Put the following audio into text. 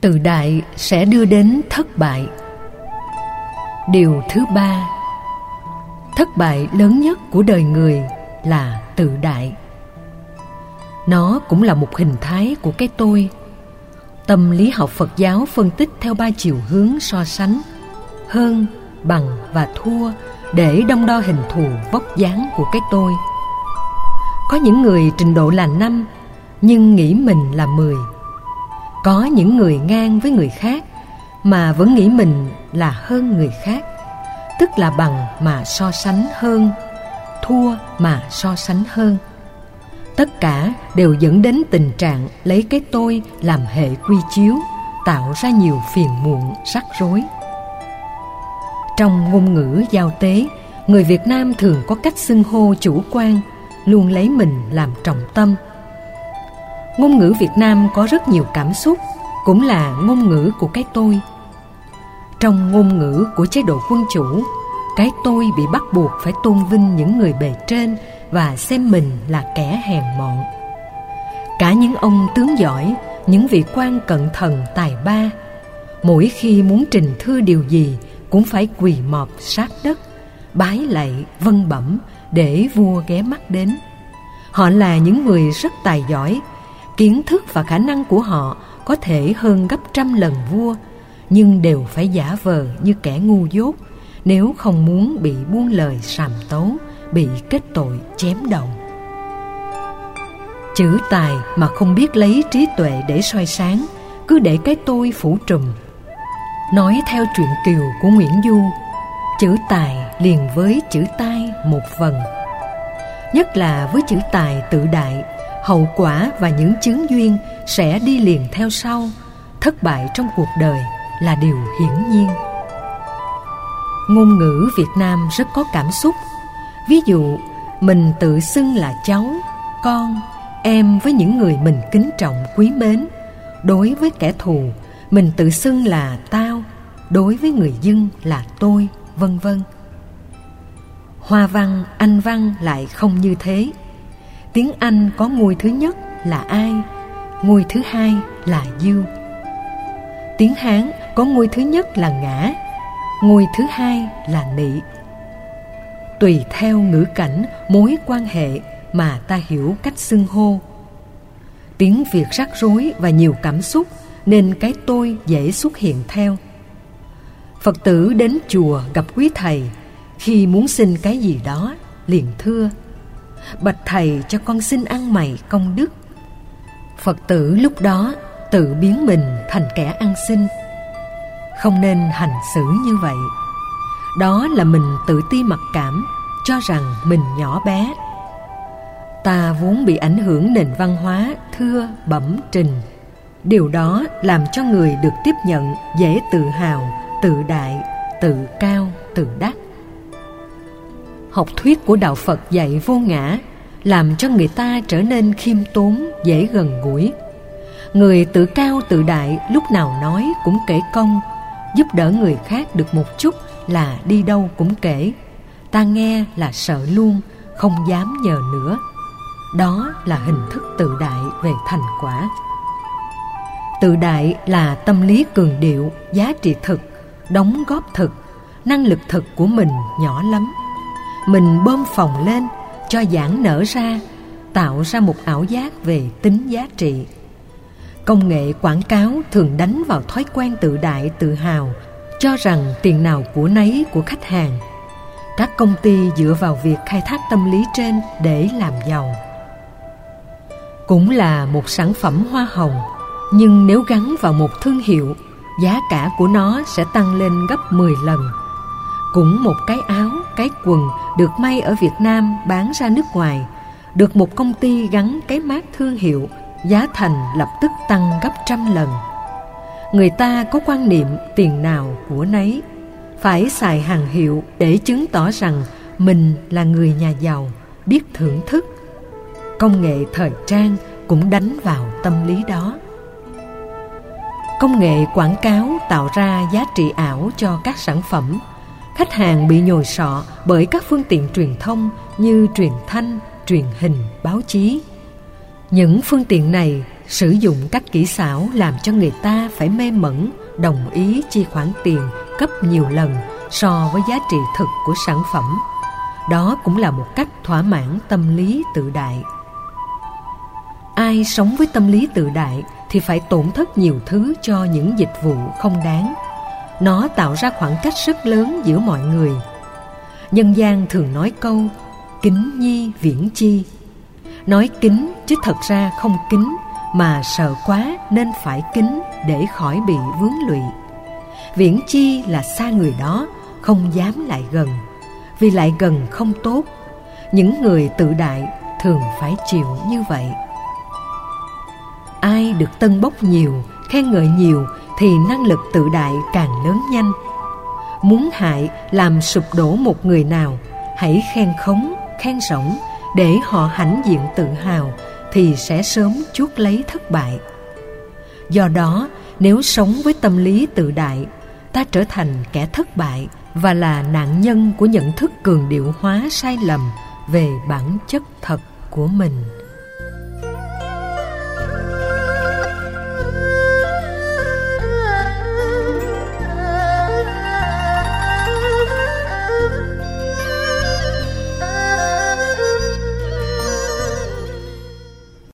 Tự đại sẽ đưa đến thất bại. Điều thứ ba Thất bại lớn nhất của đời người là tự đại. Nó cũng là một hình thái của cái tôi. Tâm lý học Phật giáo phân tích theo ba chiều hướng so sánh Hơn, bằng và thua để đong đo hình thù vóc dáng của cái tôi. Có những người trình độ là năm nhưng nghĩ mình là mười có những người ngang với người khác mà vẫn nghĩ mình là hơn người khác, tức là bằng mà so sánh hơn, thua mà so sánh hơn. Tất cả đều dẫn đến tình trạng lấy cái tôi làm hệ quy chiếu, tạo ra nhiều phiền muộn, rắc rối. Trong ngôn ngữ giao tế, người việt nam thường có cách xưng hô chủ quan, luôn lấy mình làm trọng tâm ngôn ngữ việt nam có rất nhiều cảm xúc, cũng là ngôn ngữ của cái tôi. Trong ngôn ngữ của chế độ quân chủ, cái tôi bị bắt buộc phải tôn vinh những người bề trên và xem mình là kẻ hèn mọn. Cả những ông tướng giỏi, những vị quan cận thần tài ba, mỗi khi muốn trình thư điều gì cũng phải quỳ mọp sát đất, bái lạy vân bẩm để vua ghé mắt đến. Họ là những người rất tài giỏi kiến thức và khả năng của họ có thể hơn gấp trăm lần vua, nhưng đều phải giả vờ như kẻ ngu dốt, nếu không muốn bị buông lời sàm tấu, bị kết tội chém đầu. Chữ tài mà không biết lấy trí tuệ để soi sáng, cứ để cái tôi phủ trùm. Nói theo truyện kiều của nguyễn du, chữ tài liền với chữ tai một vần nhất là với chữ tài tự đại hậu quả và những chứng duyên sẽ đi liền theo sau. Thất bại trong cuộc đời là điều hiển nhiên. Ngôn ngữ việt nam rất có cảm xúc. Ví dụ, mình tự xưng là cháu, con, em với những người mình kính trọng, quý mến. Đối với kẻ thù, mình tự xưng là tao. Đối với người dân là tôi, vân vân. Hoa văn, anh văn lại không như thế tiếng anh có ngôi thứ nhất là ai? Ngôi thứ hai là you. Tiếng hán có ngôi thứ nhất là ngã, ngôi thứ hai là nị. Tùy theo ngữ cảnh, mối quan hệ mà ta hiểu cách xưng hô. Tiếng việt rắc rối và nhiều cảm xúc, nên cái tôi dễ xuất hiện theo. Phật tử đến chùa gặp quý thầy, khi muốn xin cái gì đó, liền thưa bạch thầy cho con xin ăn mày công đức. Phật tử lúc đó tự biến mình thành kẻ ăn xin. Không nên hành xử như vậy. Đó là mình tự ti mặc cảm, cho rằng mình nhỏ bé. Ta vốn bị ảnh hưởng nền văn hóa, thưa, bẩm, trình. Điều đó làm cho người được tiếp nhận dễ tự hào, tự đại, tự cao, tự đắc học thuyết của đạo phật dạy vô ngã, làm cho người ta trở nên khiêm tốn, dễ gần gũi. Người tự cao tự đại lúc nào nói cũng kể công, giúp đỡ người khác được một chút là đi đâu cũng kể. Ta nghe là sợ luôn, không dám nhờ nữa. Đó là hình thức tự đại về thành quả. Tự đại là tâm lý cường điệu, giá trị thực, đóng góp thực, năng lực thực của mình nhỏ lắm mình bơm phòng lên cho giãn nở ra tạo ra một ảo giác về tính giá trị. Công nghệ quảng cáo thường đánh vào thói quen tự đại tự hào cho rằng tiền nào của nấy của khách hàng. Các công ty dựa vào việc khai thác tâm lý trên để làm giàu. Cũng là một sản phẩm hoa hồng nhưng nếu gắn vào một thương hiệu giá cả của nó sẽ tăng lên gấp 10 lần. Cũng một cái áo, cái quần được may ở Việt Nam bán ra nước ngoài, được một công ty gắn cái mác thương hiệu, giá thành lập tức tăng gấp trăm lần. Người ta có quan niệm tiền nào của nấy, phải xài hàng hiệu để chứng tỏ rằng mình là người nhà giàu, biết thưởng thức. Công nghệ thời trang cũng đánh vào tâm lý đó. Công nghệ quảng cáo tạo ra giá trị ảo cho các sản phẩm khách hàng bị nhồi sọ bởi các phương tiện truyền thông như truyền thanh, truyền hình, báo chí. Những phương tiện này sử dụng các kỹ xảo làm cho người ta phải mê mẩn đồng ý chi khoản tiền gấp nhiều lần so với giá trị thực của sản phẩm. Đó cũng là một cách thỏa mãn tâm lý tự đại. Ai sống với tâm lý tự đại thì phải tổn thất nhiều thứ cho những dịch vụ không đáng nó tạo ra khoảng cách rất lớn giữa mọi người. Nhân gian thường nói câu, kính nhi viễn chi. Nói kính chứ thật ra không kính, mà sợ quá nên phải kính để khỏi bị vướng lụy. Viễn chi là xa người đó, không dám lại gần. Vì lại gần không tốt, những người tự đại thường phải chịu như vậy. Ai được tân bốc nhiều, khen ngợi nhiều thì năng lực tự đại càng lớn nhanh. Muốn hại, làm sụp đổ một người nào, hãy khen khống, khen rỗng, để họ hãnh diện tự hào thì sẽ sớm chuốc lấy thất bại. Do đó, nếu sống với tâm lý tự đại, ta trở thành kẻ thất bại và là nạn nhân của nhận thức cường điệu hóa sai lầm về bản chất thật của mình.